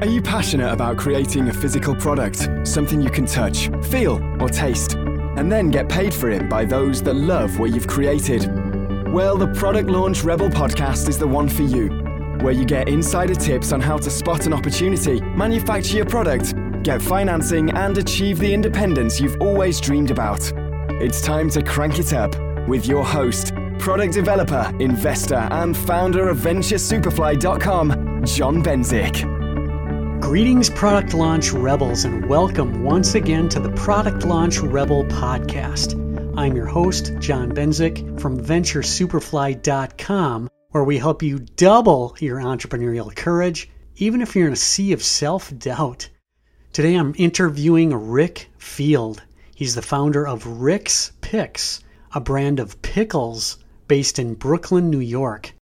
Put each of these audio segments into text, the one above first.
Are you passionate about creating a physical product, something you can touch, feel, or taste, and then get paid for it by those that love what you've created? Well, the Product Launch Rebel podcast is the one for you, where you get insider tips on how to spot an opportunity, manufacture your product, get financing, and achieve the independence you've always dreamed about. It's time to crank it up with your host, product developer, investor, and founder of VentureSuperfly.com, John Benzik. Greetings, Product Launch Rebels, and welcome once again to the Product Launch Rebel podcast. I'm your host, John Benzik from VentureSuperfly.com, where we help you double your entrepreneurial courage, even if you're in a sea of self doubt. Today I'm interviewing Rick Field. He's the founder of Rick's Picks, a brand of pickles based in Brooklyn, New York.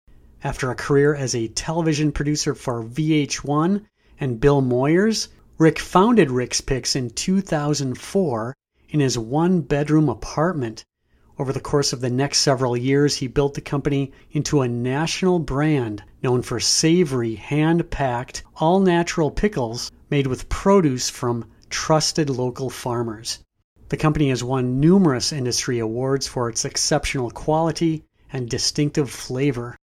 After a career as a television producer for VH1 and Bill Moyers, Rick founded Rick's Picks in 2004 in his one bedroom apartment. Over the course of the next several years, he built the company into a national brand known for savory, hand packed, all natural pickles made with produce from trusted local farmers. The company has won numerous industry awards for its exceptional quality and distinctive flavor.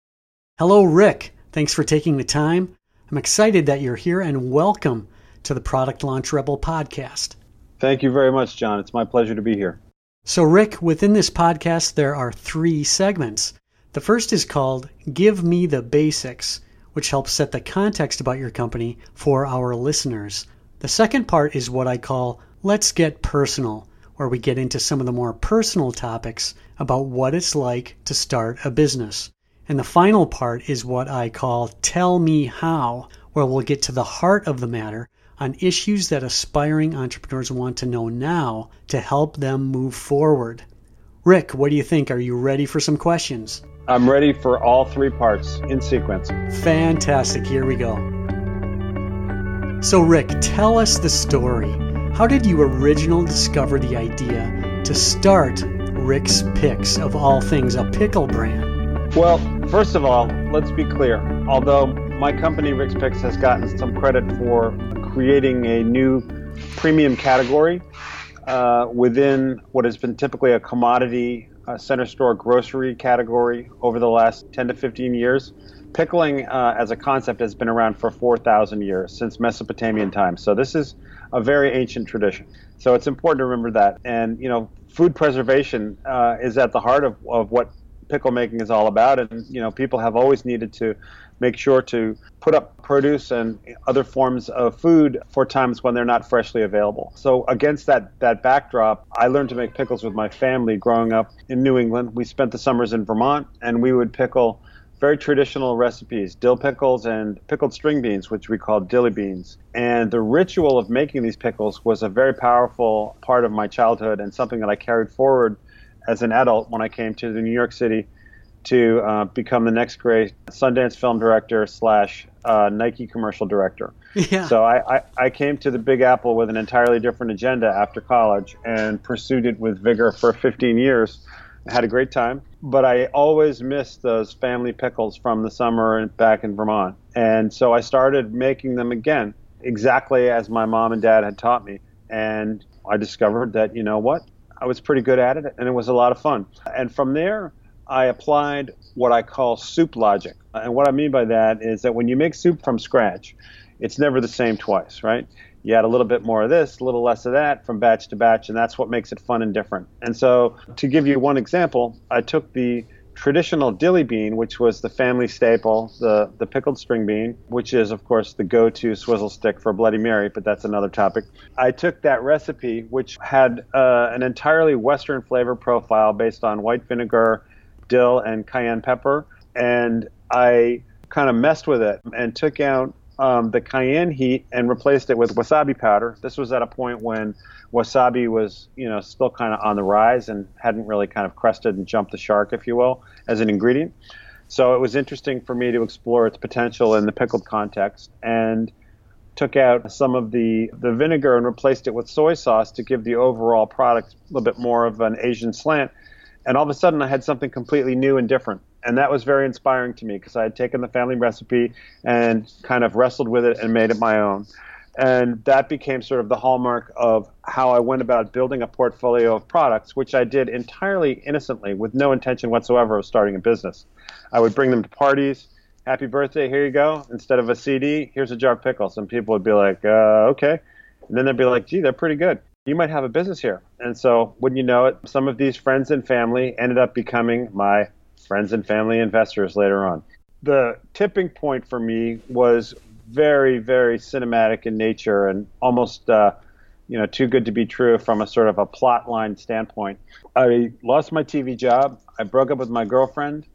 Hello, Rick. Thanks for taking the time. I'm excited that you're here and welcome to the Product Launch Rebel podcast. Thank you very much, John. It's my pleasure to be here. So, Rick, within this podcast, there are three segments. The first is called Give Me the Basics, which helps set the context about your company for our listeners. The second part is what I call Let's Get Personal, where we get into some of the more personal topics about what it's like to start a business. And the final part is what I call Tell Me How, where we'll get to the heart of the matter on issues that aspiring entrepreneurs want to know now to help them move forward. Rick, what do you think? Are you ready for some questions? I'm ready for all three parts in sequence. Fantastic. Here we go. So, Rick, tell us the story. How did you originally discover the idea to start Rick's Picks, of all things, a pickle brand? Well, first of all, let's be clear. Although my company, Picks, has gotten some credit for creating a new premium category uh, within what has been typically a commodity uh, center store grocery category over the last 10 to 15 years. Pickling uh, as a concept has been around for 4,000 years, since Mesopotamian times. So this is a very ancient tradition. So it's important to remember that. And, you know, food preservation uh, is at the heart of, of what pickle making is all about. And you know, people have always needed to make sure to put up produce and other forms of food for times when they're not freshly available. So against that that backdrop, I learned to make pickles with my family growing up in New England. We spent the summers in Vermont, and we would pickle very traditional recipes dill pickles and pickled string beans, which we call dilly beans. And the ritual of making these pickles was a very powerful part of my childhood and something that I carried forward as an adult when I came to the New York City to uh, become the next great Sundance film director slash uh, Nike commercial director. Yeah. So I, I, I, came to the Big Apple with an entirely different agenda after college and pursued it with vigor for 15 years. I had a great time, but I always missed those family pickles from the summer back in Vermont. And so I started making them again, exactly as my mom and dad had taught me. And I discovered that, you know what? I was pretty good at it, and it was a lot of fun. And from there, I applied what I call soup logic. And what I mean by that is that when you make soup from scratch, it's never the same twice, right? You add a little bit more of this, a little less of that from batch to batch, and that's what makes it fun and different. And so, to give you one example, I took the traditional dilly bean, which was the family staple, the, the pickled string bean, which is, of course, the go to swizzle stick for Bloody Mary, but that's another topic. I took that recipe, which had uh, an entirely Western flavor profile based on white vinegar, dill, and cayenne pepper, and I kind of messed with it and took out um, the cayenne heat and replaced it with wasabi powder. This was at a point when wasabi was, you know, still kind of on the rise and hadn't really kind of crested and jumped the shark, if you will, as an ingredient. So it was interesting for me to explore its potential in the pickled context and took out some of the, the vinegar and replaced it with soy sauce to give the overall product a little bit more of an Asian slant. And all of a sudden, I had something completely new and different. And that was very inspiring to me because I had taken the family recipe and kind of wrestled with it and made it my own. And that became sort of the hallmark of how I went about building a portfolio of products, which I did entirely innocently with no intention whatsoever of starting a business. I would bring them to parties. Happy birthday, here you go. Instead of a CD, here's a jar of pickles. And people would be like, uh, okay. And then they'd be like, gee, they're pretty good. You might have a business here. And so, wouldn't you know it, some of these friends and family ended up becoming my friends and family investors later on. The tipping point for me was very, very cinematic in nature and almost, uh, you know, too good to be true from a sort of a plot line standpoint. I lost my TV job. I broke up with my girlfriend.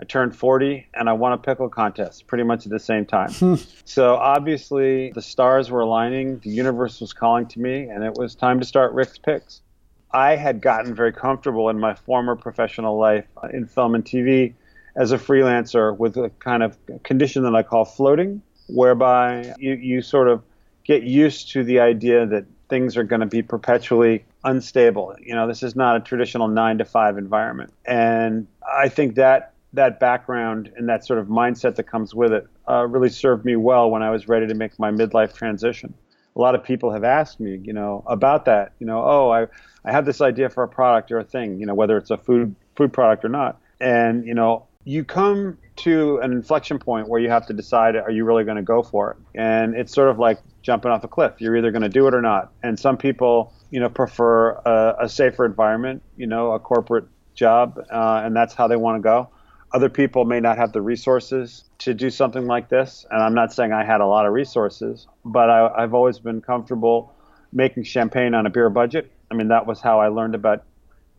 I turned 40 and I won a pickle contest pretty much at the same time. Hmm. so obviously the stars were aligning, the universe was calling to me, and it was time to start Rick's Picks. I had gotten very comfortable in my former professional life in film and TV as a freelancer with a kind of condition that I call floating, whereby you, you sort of get used to the idea that things are going to be perpetually unstable. You know, this is not a traditional nine to five environment. And I think that that background and that sort of mindset that comes with it uh, really served me well when I was ready to make my midlife transition. A lot of people have asked me, you know, about that. You know, oh, I, I have this idea for a product or a thing, you know, whether it's a food food product or not. And you know, you come to an inflection point where you have to decide are you really going to go for it and it's sort of like jumping off a cliff you're either going to do it or not and some people you know prefer a, a safer environment you know a corporate job uh, and that's how they want to go other people may not have the resources to do something like this and i'm not saying i had a lot of resources but I, i've always been comfortable making champagne on a beer budget i mean that was how i learned about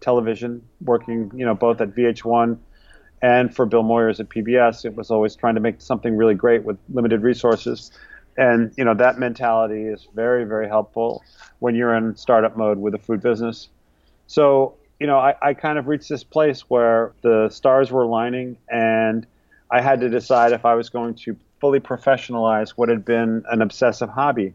television working you know both at vh1 and for Bill Moyers at PBS, it was always trying to make something really great with limited resources. And you know that mentality is very, very helpful when you're in startup mode with a food business. So you know, I, I kind of reached this place where the stars were aligning, and I had to decide if I was going to fully professionalize what had been an obsessive hobby.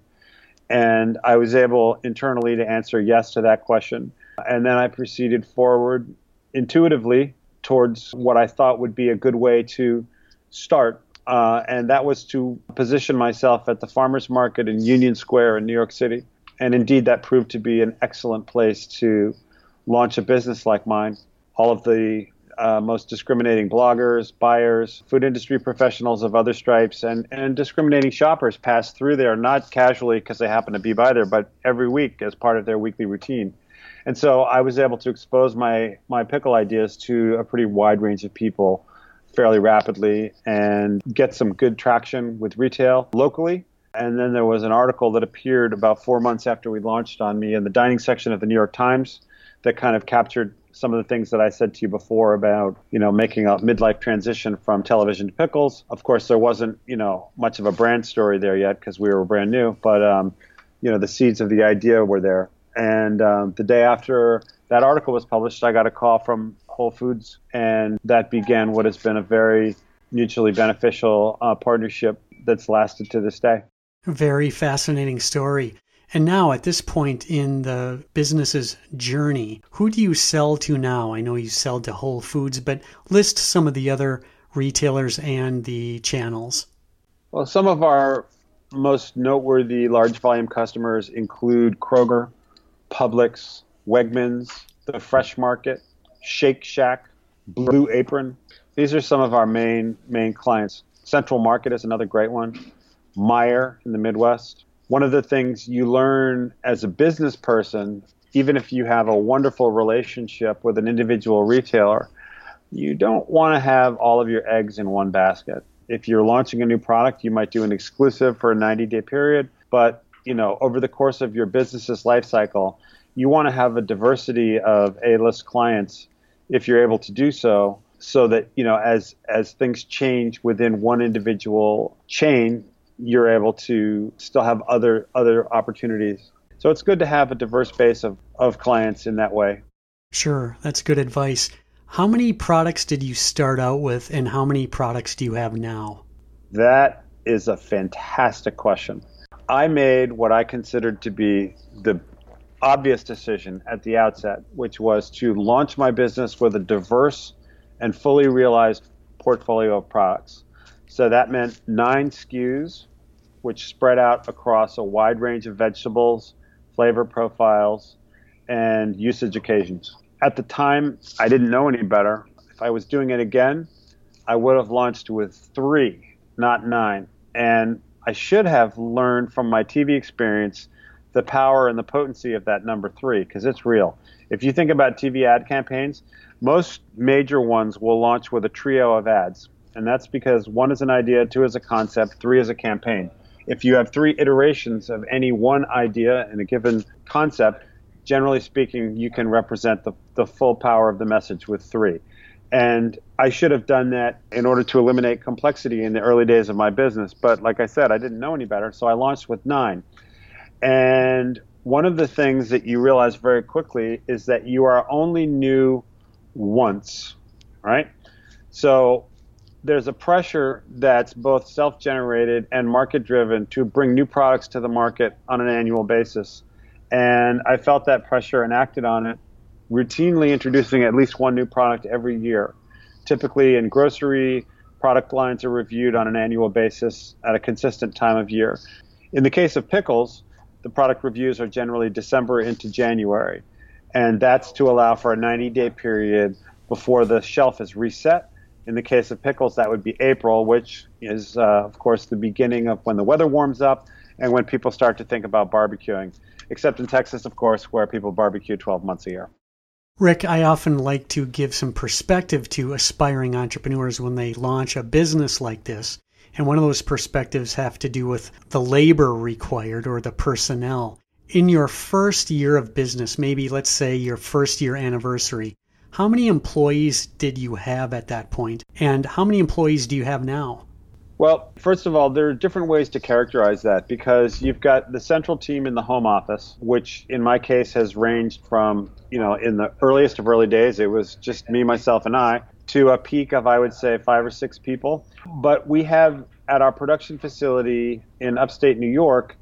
And I was able internally to answer yes to that question. And then I proceeded forward intuitively towards what I thought would be a good way to start. Uh, and that was to position myself at the farmers market in Union Square in New York City. And indeed, that proved to be an excellent place to launch a business like mine. All of the uh, most discriminating bloggers, buyers, food industry professionals of other stripes, and, and discriminating shoppers pass through there, not casually because they happen to be by there, but every week as part of their weekly routine. And so I was able to expose my, my pickle ideas to a pretty wide range of people fairly rapidly and get some good traction with retail locally. And then there was an article that appeared about four months after we launched on me in the dining section of the New York Times that kind of captured some of the things that I said to you before about, you know, making a midlife transition from television to pickles. Of course, there wasn't, you know, much of a brand story there yet because we were brand new, but, um, you know, the seeds of the idea were there. And um, the day after that article was published, I got a call from Whole Foods, and that began what has been a very mutually beneficial uh, partnership that's lasted to this day. Very fascinating story. And now, at this point in the business's journey, who do you sell to now? I know you sell to Whole Foods, but list some of the other retailers and the channels. Well, some of our most noteworthy large volume customers include Kroger, Publix, Wegmans, the Fresh Market, Shake Shack, Blue Apron. These are some of our main main clients. Central Market is another great one. Meijer in the Midwest. One of the things you learn as a business person, even if you have a wonderful relationship with an individual retailer, you don't want to have all of your eggs in one basket. If you're launching a new product, you might do an exclusive for a 90 day period, but you know, over the course of your business's life cycle, you want to have a diversity of A-list clients if you're able to do so, so that you know, as as things change within one individual chain, you're able to still have other other opportunities. So it's good to have a diverse base of, of clients in that way. Sure, that's good advice. How many products did you start out with, and how many products do you have now? That is a fantastic question. I made what I considered to be the obvious decision at the outset, which was to launch my business with a diverse and fully realized portfolio of products. So that meant nine SKUs, which spread out across a wide range of vegetables, flavor profiles, and usage occasions. At the time, I didn't know any better. If I was doing it again, I would have launched with three, not nine. And I should have learned from my TV experience the power and the potency of that number three because it's real. If you think about TV ad campaigns, most major ones will launch with a trio of ads. And that's because one is an idea, two is a concept, three is a campaign. If you have three iterations of any one idea in a given concept, generally speaking, you can represent the, the full power of the message with three. And I should have done that in order to eliminate complexity in the early days of my business. But like I said, I didn't know any better, so I launched with nine. And one of the things that you realize very quickly is that you are only new once, right? So there's a pressure that's both self generated and market driven to bring new products to the market on an annual basis. And I felt that pressure and acted on it, routinely introducing at least one new product every year. Typically in grocery, product lines are reviewed on an annual basis at a consistent time of year. In the case of pickles, the product reviews are generally December into January. And that's to allow for a 90 day period before the shelf is reset. In the case of pickles, that would be April, which is, uh, of course, the beginning of when the weather warms up and when people start to think about barbecuing. Except in Texas, of course, where people barbecue 12 months a year. Rick, I often like to give some perspective to aspiring entrepreneurs when they launch a business like this. And one of those perspectives have to do with the labor required or the personnel. In your first year of business, maybe let's say your first year anniversary, how many employees did you have at that point? And how many employees do you have now? Well, first of all, there are different ways to characterize that because you've got the central team in the home office, which in my case has ranged from, you know, in the earliest of early days, it was just me, myself, and I, to a peak of, I would say, five or six people. But we have at our production facility in upstate New York,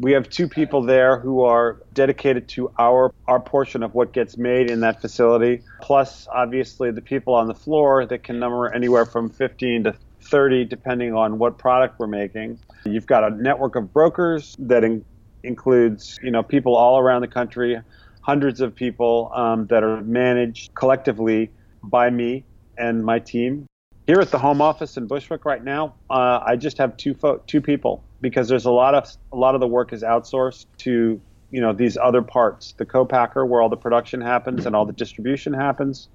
we have two people there who are dedicated to our our portion of what gets made in that facility plus obviously the people on the floor that can number anywhere from 15 to 30 depending on what product we're making. You've got a network of brokers that in, includes you know people all around the country hundreds of people um, that are managed collectively by me and my team here at the home office in Bushwick right now, uh, I just have two fo- two people because there's a lot of a lot of the work is outsourced to you know these other parts, the co-packer where all the production happens and all the distribution happens,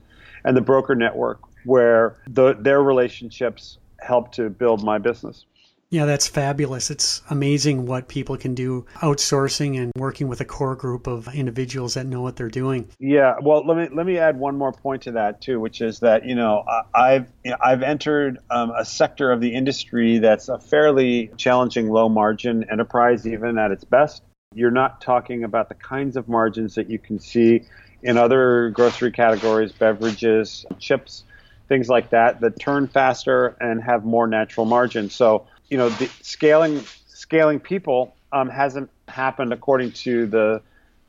and the broker network where the, their relationships help to build my business. Yeah, that's fabulous. It's amazing what people can do outsourcing and working with a core group of individuals that know what they're doing. Yeah, well, let me let me add one more point to that too, which is that you know I've you know, I've entered um, a sector of the industry that's a fairly challenging, low margin enterprise, even at its best. You're not talking about the kinds of margins that you can see in other grocery categories, beverages, chips, things like that, that turn faster and have more natural margins. So you know, the scaling scaling people um, hasn't happened according to the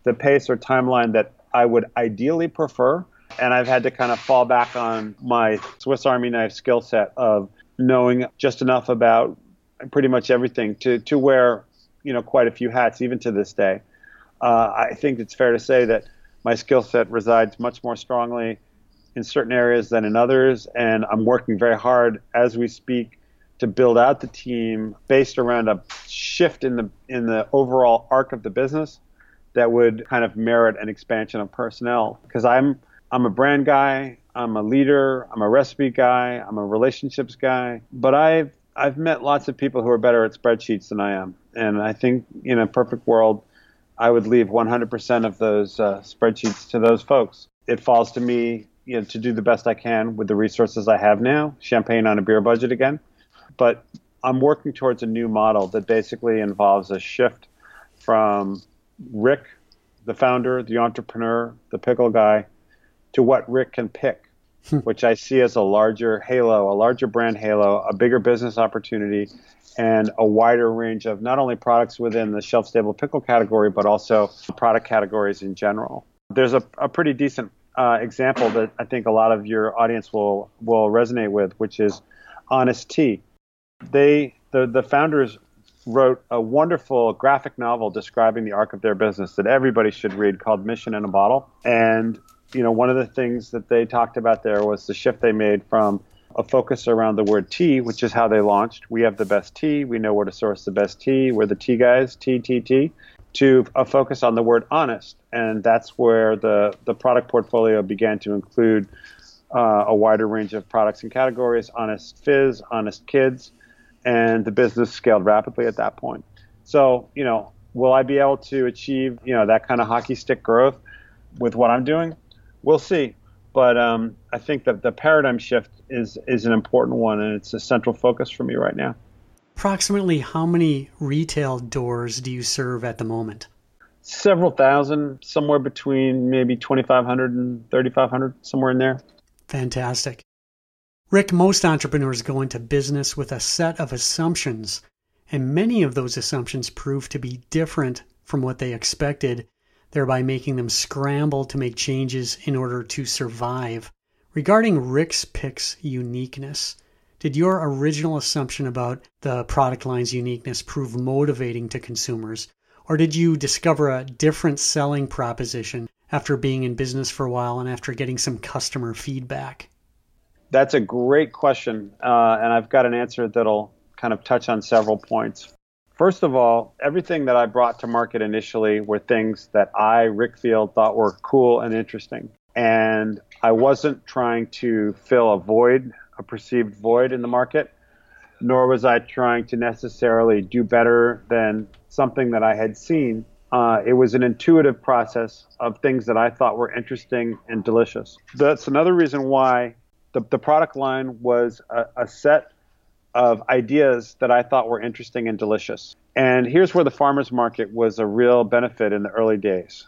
the pace or timeline that I would ideally prefer. And I've had to kind of fall back on my Swiss Army knife skill set of knowing just enough about pretty much everything to, to wear, you know, quite a few hats even to this day. Uh, I think it's fair to say that my skill set resides much more strongly in certain areas than in others, and I'm working very hard as we speak to build out the team based around a shift in the in the overall arc of the business that would kind of merit an expansion of personnel because I'm I'm a brand guy, I'm a leader, I'm a recipe guy, I'm a relationships guy, but I've I've met lots of people who are better at spreadsheets than I am, and I think in a perfect world, I would leave 100% of those uh, spreadsheets to those folks. It falls to me, you know, to do the best I can with the resources I have now. Champagne on a beer budget again but I'm working towards a new model that basically involves a shift from Rick, the founder, the entrepreneur, the pickle guy, to what Rick can pick, hmm. which I see as a larger halo, a larger brand halo, a bigger business opportunity, and a wider range of not only products within the shelf stable pickle category, but also product categories in general. There's a, a pretty decent uh, example that I think a lot of your audience will will resonate with, which is Honest Tea. They the the founders wrote a wonderful graphic novel describing the arc of their business that everybody should read called Mission in a Bottle. And you know, one of the things that they talked about there was the shift they made from a focus around the word tea, which is how they launched. We have the best tea. We know where to source the best tea. We're the tea guys, tea, tea, tea, to a focus on the word honest. And that's where the, the product portfolio began to include uh, a wider range of products and categories honest fizz, honest kids, and the business scaled rapidly at that point. So, you know, will I be able to achieve, you know, that kind of hockey stick growth with what I'm doing? We'll see. But um, I think that the paradigm shift is is an important one, and it's a central focus for me right now. Approximately how many retail doors do you serve at the moment? Several thousand, somewhere between maybe 2,500 and 3,500, somewhere in there. Fantastic. Rick, most entrepreneurs go into business with a set of assumptions, and many of those assumptions prove to be different from what they expected, thereby making them scramble to make changes in order to survive. Regarding Rick's Picks uniqueness, did your original assumption about the product line's uniqueness prove motivating to consumers, or did you discover a different selling proposition after being in business for a while and after getting some customer feedback? That's a great question, uh, and I've got an answer that'll kind of touch on several points. First of all, everything that I brought to market initially were things that I, Rick Field, thought were cool and interesting. And I wasn't trying to fill a void, a perceived void in the market, nor was I trying to necessarily do better than something that I had seen. Uh, it was an intuitive process of things that I thought were interesting and delicious. That's another reason why the, the product line was a, a set of ideas that I thought were interesting and delicious. And here's where the farmers market was a real benefit in the early days.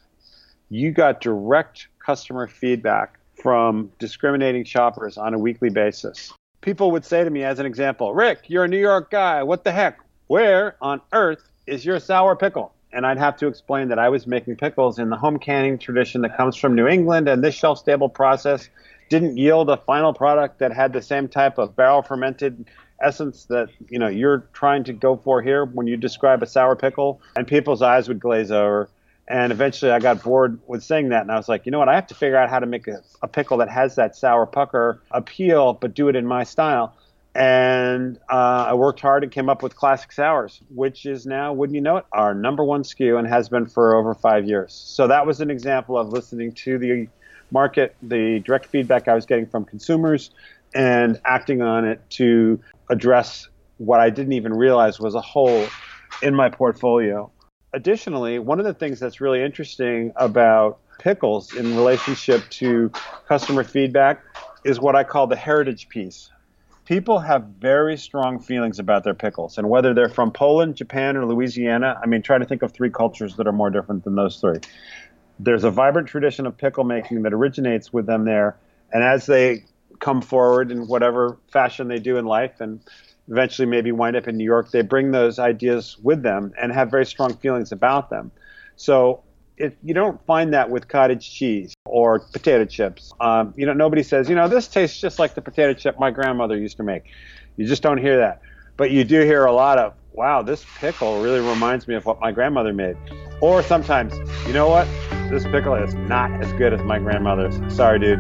You got direct customer feedback from discriminating shoppers on a weekly basis. People would say to me, as an example, Rick, you're a New York guy. What the heck? Where on earth is your sour pickle? And I'd have to explain that I was making pickles in the home canning tradition that comes from New England, and this shelf stable process didn't yield a final product that had the same type of barrel fermented essence that you know you're trying to go for here when you describe a sour pickle and people's eyes would glaze over. And eventually i got bored with saying that and i was like you know what? I have to figure out how to make a, a pickle that has that sour pucker appeal but do it in my style. And uh, i worked hard and came up with classic sours which is now wouldn't you know it our number one sku and has been for over five years. So that was an example of listening to the market, the direct feedback I was getting from consumers, and acting on it to address what I didn't even realize was a hole in my portfolio. Additionally, one of the things that's really interesting about pickles in relationship to customer feedback is what I call the heritage piece. People have very strong feelings about their pickles, and whether they're from Poland, Japan, or Louisiana, I mean, try to think of three cultures that are more different than those three there's a vibrant tradition of pickle making that originates with them there. And as they come forward in whatever fashion they do in life and eventually maybe wind up in New York, they bring those ideas with them and have very strong feelings about them. So if you don't find that with cottage cheese or potato chips, um, you know, nobody says, you know, this tastes just like the potato chip my grandmother used to make. You just don't hear that. But you do hear a lot of, wow, this pickle really reminds me of what my grandmother made. Or sometimes, you know what? This pickle is not as good as my grandmother's. Sorry, dude.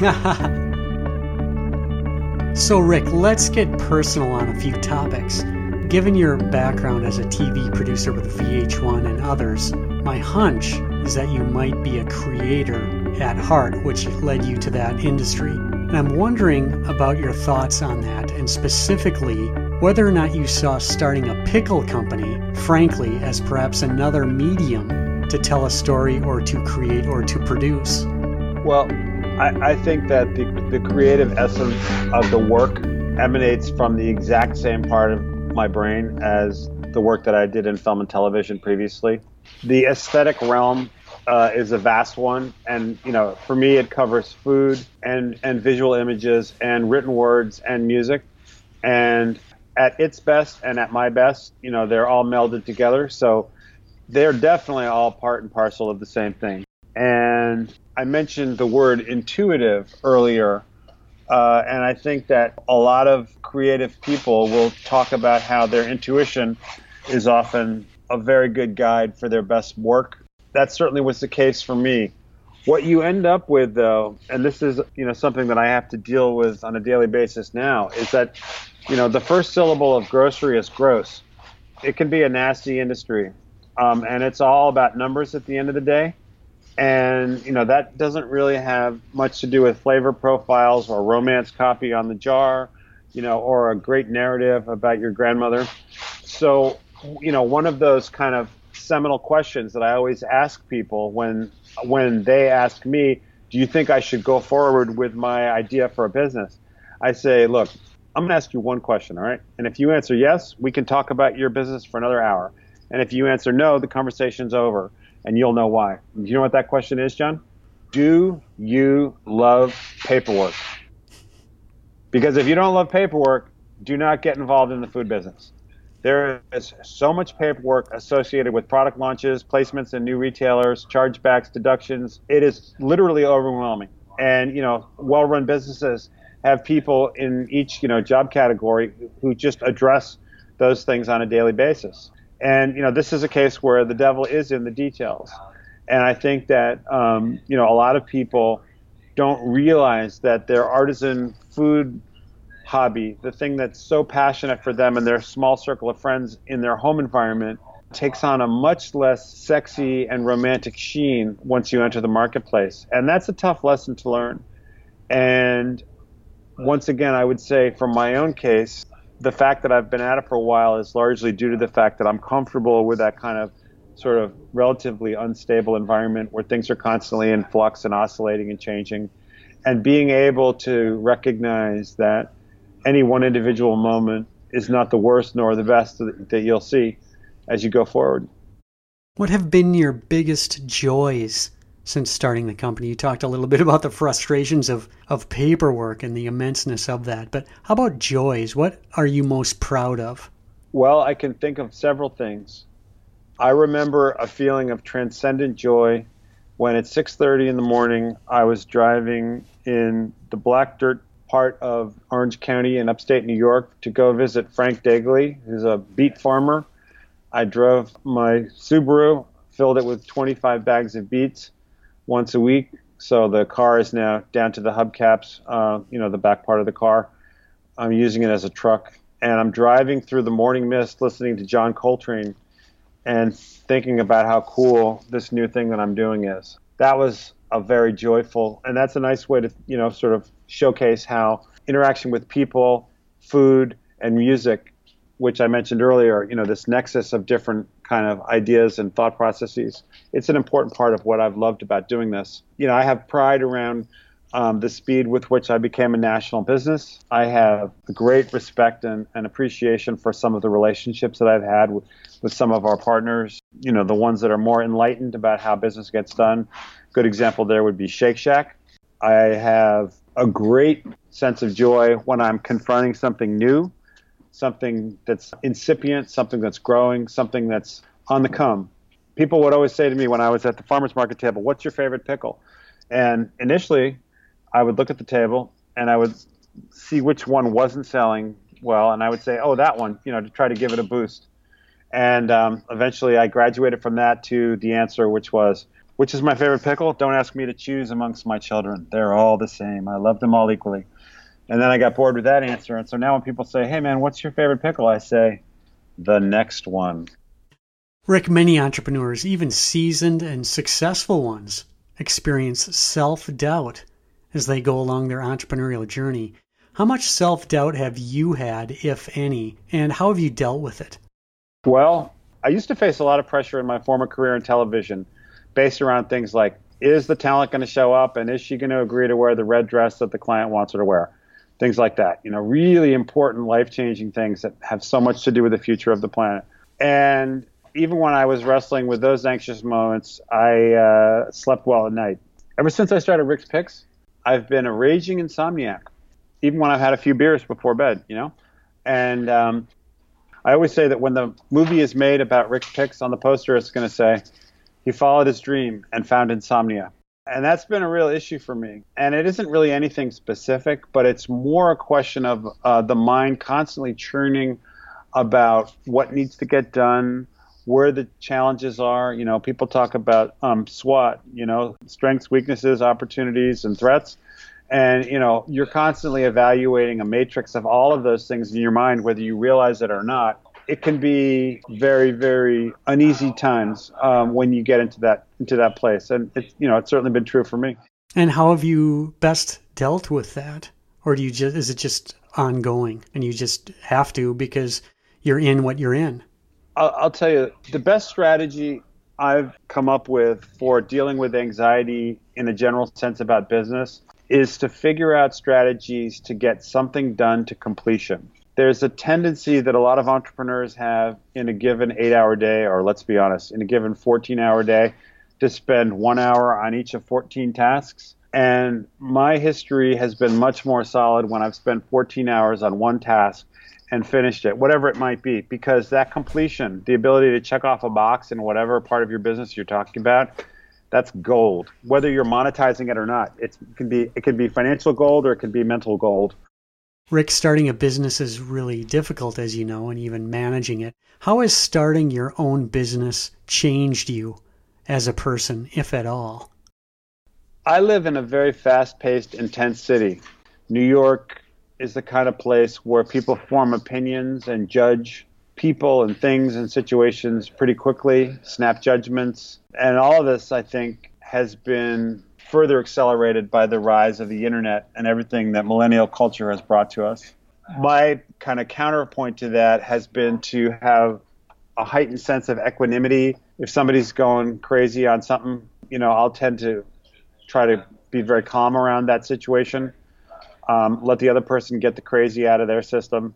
so, Rick, let's get personal on a few topics. Given your background as a TV producer with VH1 and others, my hunch is that you might be a creator at heart, which led you to that industry. And I'm wondering about your thoughts on that, and specifically whether or not you saw starting a pickle company, frankly, as perhaps another medium to tell a story or to create or to produce. Well, I, I think that the, the creative essence of the work emanates from the exact same part of my brain as the work that I did in film and television previously. The aesthetic realm uh, is a vast one, and you know, for me, it covers food and and visual images and written words and music. And at its best and at my best, you know, they're all melded together. So they're definitely all part and parcel of the same thing. And I mentioned the word intuitive earlier. Uh, and I think that a lot of creative people will talk about how their intuition is often a very good guide for their best work. That certainly was the case for me. What you end up with, though, and this is you know something that I have to deal with on a daily basis now, is that you know the first syllable of grocery is gross. It can be a nasty industry, um, and it's all about numbers at the end of the day. And you know that doesn't really have much to do with flavor profiles or romance copy on the jar, you know, or a great narrative about your grandmother. So, you know, one of those kind of seminal questions that I always ask people when when they ask me, "Do you think I should go forward with my idea for a business?" I say, "Look, I'm going to ask you one question, all right? And if you answer yes, we can talk about your business for another hour. And if you answer no, the conversation's over and you'll know why. Do you know what that question is, John? Do you love paperwork? Because if you don't love paperwork, do not get involved in the food business. There is so much paperwork associated with product launches, placements in new retailers, chargebacks, deductions. It is literally overwhelming. And, you know, well run businesses have people in each, you know, job category who just address those things on a daily basis. And you know, this is a case where the devil is in the details. And I think that um, you know a lot of people don't realize that their artisan food hobby, the thing that's so passionate for them and their small circle of friends in their home environment, takes on a much less sexy and romantic sheen once you enter the marketplace. And that's a tough lesson to learn. And once again, I would say from my own case, the fact that I've been at it for a while is largely due to the fact that I'm comfortable with that kind of sort of relatively unstable environment where things are constantly in flux and oscillating and changing. And being able to recognize that any one individual moment is not the worst nor the best that you'll see as you go forward. What have been your biggest joys since starting the company. You talked a little bit about the frustrations of, of paperwork and the immenseness of that, but how about joys? What are you most proud of? Well, I can think of several things. I remember a feeling of transcendent joy when at 6:30 in the morning I was driving in the black dirt part of Orange County in upstate New York to go visit Frank Dagley, who's a beet farmer. I drove my Subaru, filled it with 25 bags of beets, once a week. So the car is now down to the hubcaps, uh, you know, the back part of the car. I'm using it as a truck, and I'm driving through the morning mist, listening to John Coltrane, and thinking about how cool this new thing that I'm doing is. That was a very joyful, and that's a nice way to, you know, sort of showcase how interaction with people, food, and music, which I mentioned earlier, you know, this nexus of different kind of ideas and thought processes. It's an important part of what I've loved about doing this. You know, I have pride around um, the speed with which I became a national business. I have great respect and, and appreciation for some of the relationships that I've had with, with some of our partners, you know, the ones that are more enlightened about how business gets done. Good example there would be Shake Shack. I have a great sense of joy when I'm confronting something new something that's incipient, something that's growing, something that's on the come. People would always say to me when I was at the farmers market table, "What's your favorite pickle?" And initially, I would look at the table and I would see which one wasn't selling well, and I would say, "Oh, that one," you know, to try to give it a boost. And um, eventually, I graduated from that to the answer, which was, "Which is my favorite pickle?" Don't ask me to choose amongst my children; they're all the same. I love them all equally. And then I got bored with that answer. And so now when people say, hey, man, what's your favorite pickle? I say, the next one. Rick, many entrepreneurs, even seasoned and successful ones, experience self doubt as they go along their entrepreneurial journey. How much self doubt have you had, if any, and how have you dealt with it? Well, I used to face a lot of pressure in my former career in television based around things like is the talent going to show up and is she going to agree to wear the red dress that the client wants her to wear? things like that. You know, really important, life changing things that have so much to do with the future of the planet. And even when I was wrestling with those anxious moments, I uh, slept well at night. Ever since I started Rick's Picks, I've been a raging insomniac, even when I've had a few beers before bed, you know? And um, I always say that when the movie is made about Rick Picks on the poster, it's going to say, He followed his dream and found insomnia. And that's been a real issue for me. And it isn't really anything specific, but it's more a question of uh, the mind constantly churning about what needs to get done, where the challenges are. You know, people talk about um, SWOT, you know, strengths, weaknesses, opportunities, and threats. And, you know, you're constantly evaluating a matrix of all of those things in your mind, whether you realize it or not it can be very, very uneasy times um, when you get into that into that place, and it's you know it's certainly been true for me. And how have you best dealt with that, or do you just is it just ongoing and you just have to because you're in what you're in? I'll, I'll tell you the best strategy I've come up with for dealing with anxiety in a general sense about business is to figure out strategies to get something done to completion there's a tendency that a lot of entrepreneurs have in a given eight hour day, or let's be honest, in a given 14 hour day, to spend one hour on each of 14 tasks. And my history has been much more solid when I've spent 14 hours on one task and finished it, whatever it might be, because that completion, the ability to check off a box in whatever part of your business you're talking about, that's gold. Whether you're monetizing it or not, it can be it can be financial gold or it can be mental gold. Rick, starting a business is really difficult, as you know, and even managing it. How has starting your own business changed you as a person, if at all? I live in a very fast paced, intense city. New York is the kind of place where people form opinions and judge people and things and situations pretty quickly, snap judgments. And all of this, I think, has been further accelerated by the rise of the internet and everything that millennial culture has brought to us. My kind of counterpoint to that has been to have a heightened sense of equanimity. If somebody's going crazy on something, you know, I'll tend to try to be very calm around that situation. Um, let the other person get the crazy out of their system,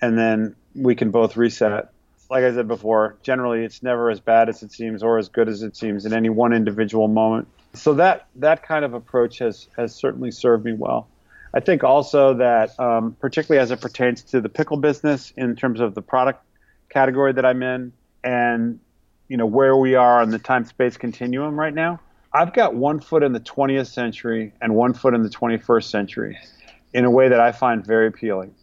and then we can both reset. Like I said before, generally it's never as bad as it seems or as good as it seems in any one individual moment so that that kind of approach has has certainly served me well. I think also that um, particularly as it pertains to the pickle business in terms of the product category that I'm in and you know where we are on the time space continuum right now. I've got one foot in the 20th century and one foot in the 21st century in a way that I find very appealing.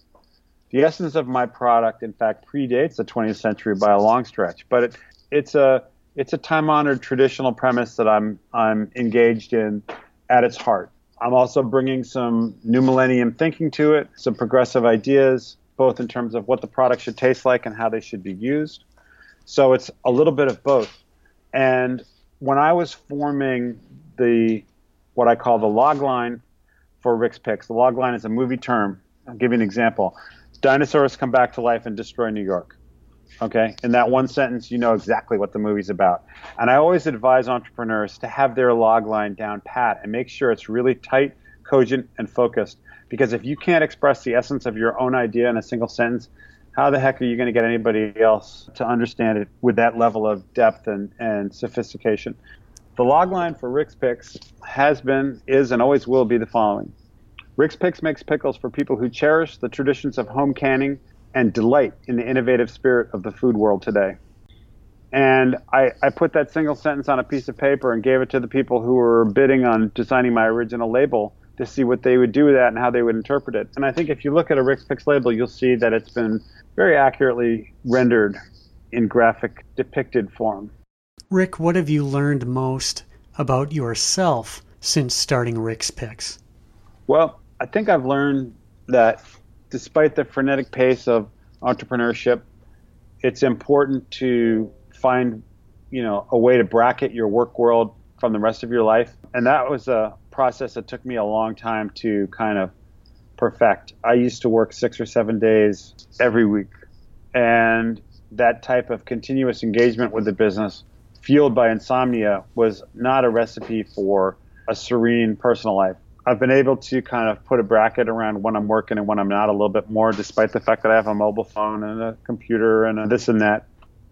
The essence of my product, in fact, predates the 20th century by a long stretch, but it, it's a it's a time honored traditional premise that I'm I'm engaged in at its heart. I'm also bringing some new millennium thinking to it, some progressive ideas, both in terms of what the product should taste like and how they should be used. So it's a little bit of both. And when I was forming the what I call the log line for Rick's Picks, the log line is a movie term. I'll give you an example. Dinosaurs come back to life and destroy New York. Okay, in that one sentence, you know exactly what the movie's about. And I always advise entrepreneurs to have their log line down pat and make sure it's really tight, cogent, and focused. Because if you can't express the essence of your own idea in a single sentence, how the heck are you going to get anybody else to understand it with that level of depth and, and sophistication? The log line for Rick's Picks has been, is, and always will be the following. Rick's Picks makes pickles for people who cherish the traditions of home canning and delight in the innovative spirit of the food world today. And I, I put that single sentence on a piece of paper and gave it to the people who were bidding on designing my original label to see what they would do with that and how they would interpret it. And I think if you look at a Rick's Picks label, you'll see that it's been very accurately rendered in graphic depicted form. Rick, what have you learned most about yourself since starting Rick's Picks? Well, I think I've learned that despite the frenetic pace of entrepreneurship, it's important to find, you know, a way to bracket your work world from the rest of your life. And that was a process that took me a long time to kind of perfect. I used to work six or seven days every week. And that type of continuous engagement with the business, fueled by insomnia, was not a recipe for a serene personal life. I've been able to kind of put a bracket around when I'm working and when I'm not a little bit more, despite the fact that I have a mobile phone and a computer and a this and that.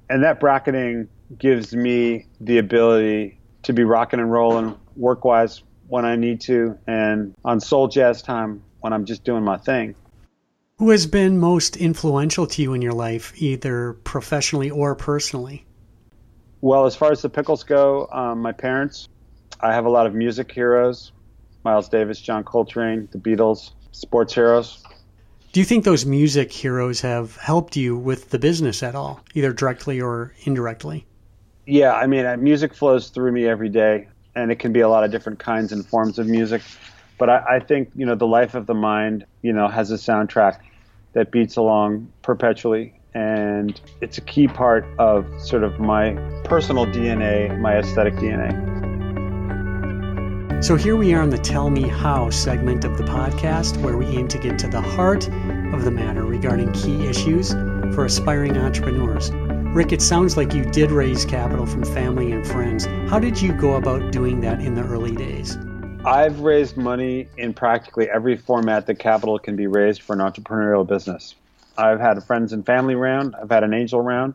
And that bracketing gives me the ability to be rocking and rolling work wise when I need to and on soul jazz time when I'm just doing my thing. Who has been most influential to you in your life, either professionally or personally? Well, as far as the pickles go, um, my parents, I have a lot of music heroes Miles Davis, John Coltrane, the Beatles, sports heroes. Do you think those music heroes have helped you with the business at all, either directly or indirectly? Yeah, I mean, music flows through me every day, and it can be a lot of different kinds and forms of music. But I, I think, you know, the life of the mind, you know, has a soundtrack that beats along perpetually. And it's a key part of sort of my personal DNA, my aesthetic DNA. So here we are in the Tell Me How segment of the podcast, where we aim to get to the heart of the matter regarding key issues for aspiring entrepreneurs. Rick, it sounds like you did raise capital from family and friends. How did you go about doing that in the early days? I've raised money in practically every format that capital can be raised for an entrepreneurial business. I've had a friends and family round, I've had an angel round,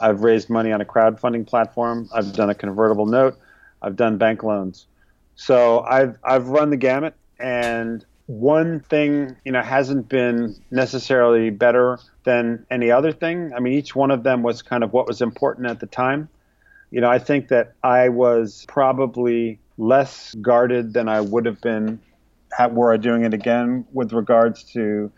I've raised money on a crowdfunding platform, I've done a convertible note, I've done bank loans. So I've I've run the gamut, and one thing you know hasn't been necessarily better than any other thing. I mean, each one of them was kind of what was important at the time. You know, I think that I was probably less guarded than I would have been were I doing it again with regards to,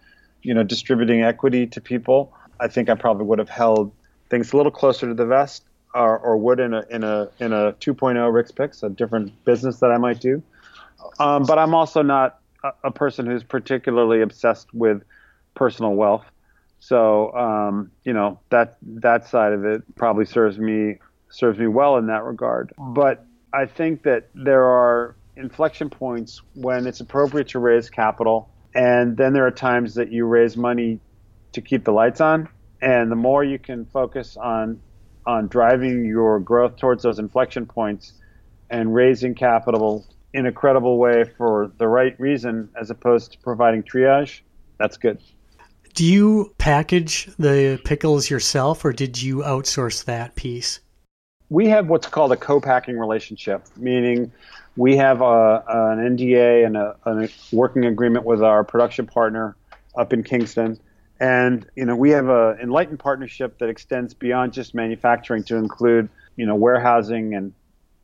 you know, distributing equity to people. I think I probably would have held things a little closer to the vest or, or would in a in a in a 2.0 Rick's Picks, a different business that I might do. Um, but I'm also not a, a, person who's particularly obsessed with personal wealth. So um, you know that that side of it probably serves me serves me well in that regard. But I think that there are inflection points when it's appropriate to raise capital, and then there are times that you raise money to keep the lights on. And the more you can focus on on driving your growth towards those inflection points and raising capital in a credible way for the right reason as opposed to providing triage, that's good. Do you package the pickles yourself or did you outsource that piece? We have what's called a co packing relationship, meaning we have a, an NDA and a, a working agreement with our production partner up in Kingston and you know, we have a enlightened partnership that extends beyond just manufacturing to include you know warehousing and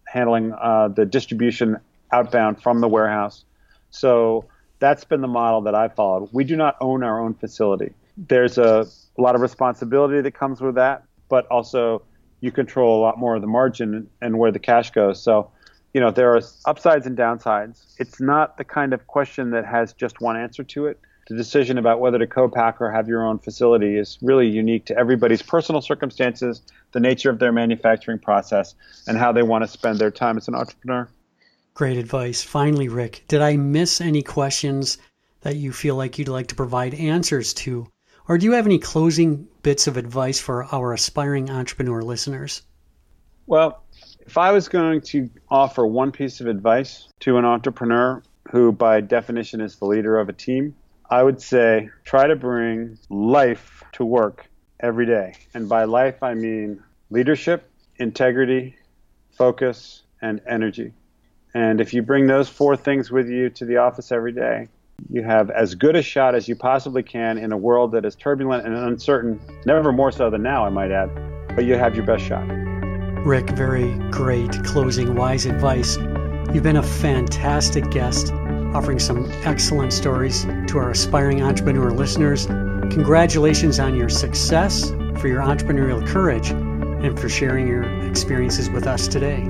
handling uh, the distribution outbound from the warehouse. So that's been the model that I followed. We do not own our own facility. There's a, a lot of responsibility that comes with that, but also you control a lot more of the margin and where the cash goes. So, you know, there are upsides and downsides. It's not the kind of question that has just one answer to it the decision about whether to co-pack or have your own facility is really unique to everybody's personal circumstances, the nature of their manufacturing process, and how they want to spend their time as an entrepreneur. Great advice. Finally, Rick, did I miss any questions that you feel like you'd like to provide answers to? Or do you have any closing bits of advice for our aspiring entrepreneur listeners? Well, if I was going to offer one piece of advice to an entrepreneur who, by definition, is the leader of a team, I would say try to bring life to work every day. And by life, I mean leadership, integrity, focus, and energy. And if you bring those four things with you to the office every day, you have as good a shot as you possibly can in a world that is turbulent and uncertain, never more so than now, I might add, but you have your best shot. Rick, very great closing wise advice. You've been a fantastic guest offering some excellent stories to our aspiring entrepreneur listeners. Congratulations on your success, for your entrepreneurial courage, and for sharing your experiences with us today.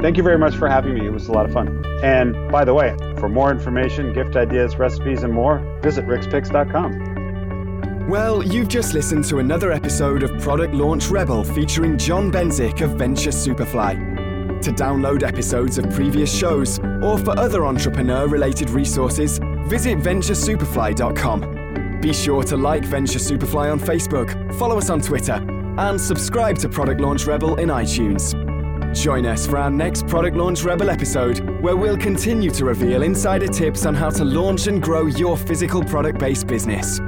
Thank you very much for having me. It was a lot of fun. And by the way, for more information, gift ideas, recipes, and more, visit rickspicks.com. Well, you've just listened to another episode of Product Launch Rebel featuring John Benzik of Venture Superfly. To download episodes of previous shows or for other entrepreneur related resources, visit venturesuperfly.com. Be sure to like Venture Superfly on Facebook, follow us on Twitter, and subscribe to Product Launch Rebel in iTunes. Join us for our next Product Launch Rebel episode, where we'll continue to reveal insider tips on how to launch and grow your physical product based business.